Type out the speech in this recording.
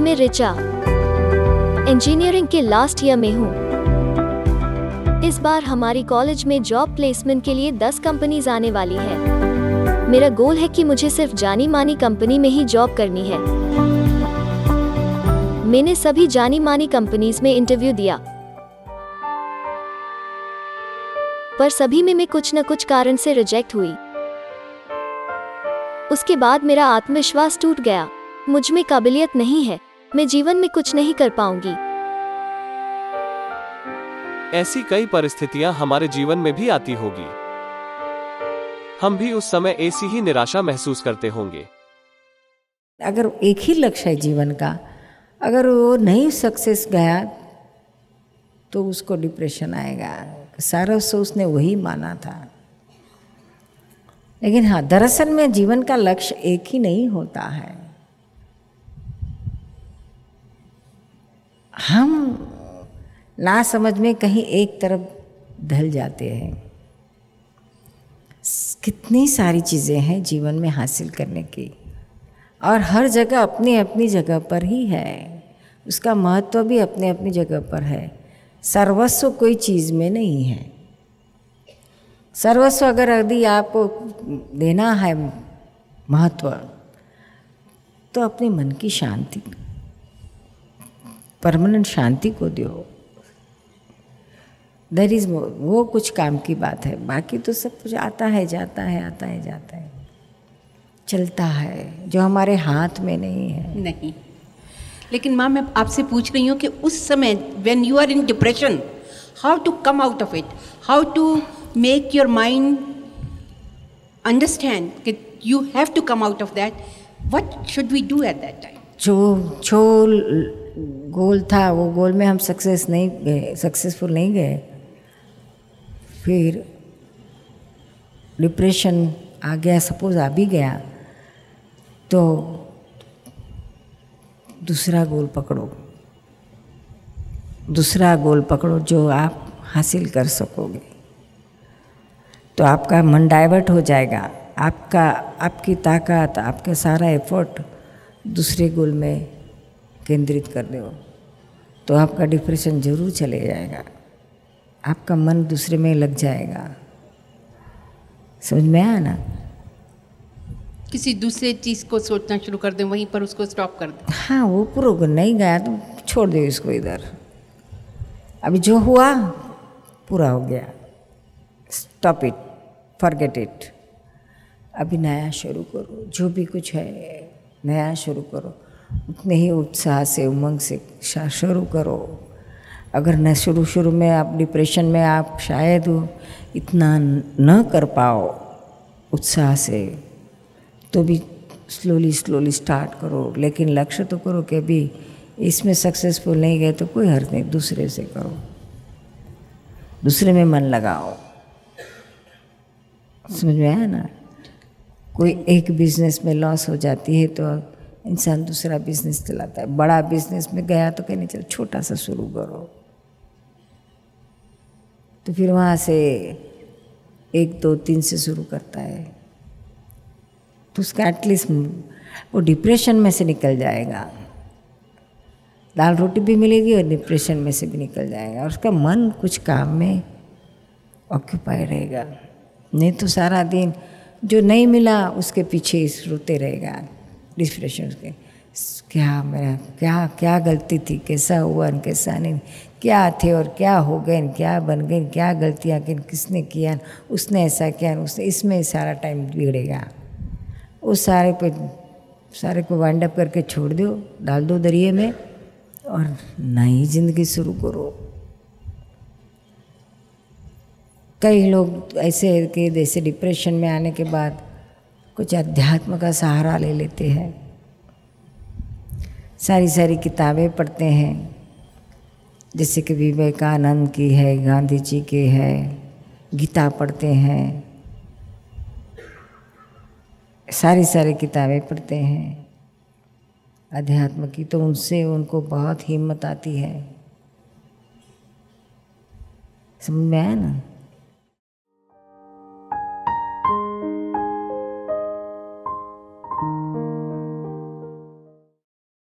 मैं रिचा। इंजीनियरिंग के last year में हूँ। इस बार हमारी कॉलेज में जॉब प्लेसमेंट के लिए 10 कंपनीज़ आने वाली है। मेरा गोल है कि मुझे सिर्फ़ जानी मानी कंपनी में ही जॉब करनी है। मैंने सभी जानी मानी कंपनीज़ में इंटरव्यू दिया। पर सभी में मैं कुछ न कुछ कारण से रिजेक्ट हुई। उसके बाद मेरा आत्मविश्वास टूट गया। मुझमें काबिलियत नहीं है। मैं जीवन में कुछ नहीं कर पाऊँगी। ऐसी कई परिस्थितियाँ हमारे जीवन में भी आती होगी। हम भी उस समय ऐसी ही निराशा महसूस करते होंगे। अगर एक ही लक्ष्य है जीवन का अगर वो नहीं सक्सेस गया तो उसको डिप्रेशन आएगा। सारा से उसने वही माना था। लेकिन हाँ दरअसल में जीवन का लक्ष्य एक ही नहीं होता है। हम ना समझ में कहीं एक तरफ़ ढल जाते हैं। कितनी सारी चीज़ें हैं जीवन में हासिल करने की। और हर जगह अपनी अपनी जगह पर ही है। उसका महत्व भी अपने अपनी जगह पर है। सर्वस्व कोई चीज़ में नहीं है। सर्वस्व अगर यदि आपको देना है महत्व तो अपने मन की शांति। परमानेंट शांति को दो देर इज़ वो कुछ काम की बात है। बाकी तो सब कुछ आता है जाता है आता है जाता है। चलता है जो हमारे हाथ में नहीं है। नहीं। लेकिन माँ मैं आपसे पूछ रही हूँ कि उस समय when you are in depression how to come out of it how to make your mind understand कि you have to come out of that what should we do at that time जो जो गोल था, वो गोल में हम success नहीं गए successful नहीं गए। फिर डिप्रेशन आ गया सपोज़ आ भी गया तो दूसरा गोल पकड़ो। दूसरा गोल पकड़ो जो आप हासिल कर सकोगे। तो आपका मन डाइवर्ट हो जाएगा। आपका, आपकी ताकत, आपका सारा एफर्ट दूसरे गोल में केंद्रित कर दो तो आपका डिप्रेशन ज़रूर चले जाएगा। आपका मन दूसरे में लग जाएगा। समझ में आया ना? किसी दूसरे चीज़ को सोचना शुरू कर दें वहीं पर उसको स्टॉप कर दें। हाँ वो पूरा नहीं गया तो छोड़ दो इसको इधर। अभी जो हुआ पूरा हो गया। स्टॉप इट फॉरगेट इट अभी नया शुरू करो जो भी कुछ है नया शुरू करो। उतने ही उत्साह से, उमंग से शुरू करो। अगर न शुरू शुरू में आप डिप्रेशन में आप शायद इतना न कर पाओ उत्साह से तो भी स्लोली स्लोली स्टार्ट करो। लेकिन लक्ष्य तो करो कि अभी इसमें सक्सेसफुल नहीं गए तो कोई हर्ज नहीं, दूसरे से करो। दूसरे में मन लगाओ। समझ में आया ना? कोई एक बिज़नेस में लॉस हो जाती है तो इंसान दूसरा बिज़नेस चलाता है। बड़ा बिज़नेस में गया तो कहने चलो, छोटा सा शुरू करो। तो फिर वहाँ से एक, दो, तीन से शुरू करता है। तो उसका एटलीस्ट वो डिप्रेशन में से निकल जाएगा। दाल रोटी भी मिलेगी और डिप्रेशन में से भी निकल जाएगा। और उसका मन कुछ काम में ऑक्यूपाई रहेगा। नहीं तो सारा दिन जो नहीं मिला, उसके पीछे रोते रहेगा। डिप्रेशन के। क्या मेरा, क्या क्या गलती थी? कैसा हुआ? कैसा नहीं? क्या थे और क्या हो गए? क्या बन गए? क्या गलतियाँ? किन, किसने किया? उसने ऐसा किया? उसने, इसमें सारा टाइम बिगड़ेगा। उस सारे पे, सारे को वाइंड अप करके छोड़ दो, डाल दो दरिए में और नई ज़िंदगी शुरू करो। कई लोग ऐसे कि जैसे डिप्रेशन में आने के बाद कुछ अध्यात्म का सहारा ले लेते हैं। सारी सारी किताबें पढ़ते हैं। जैसे कि विवेकानंद की है, गांधी जी की है, गीता पढ़ते हैं। सारी सारी किताबें पढ़ते हैं। अध्यात्म की तो उनसे उनको बहुत हिम्मत आती है। समझ में आया ना?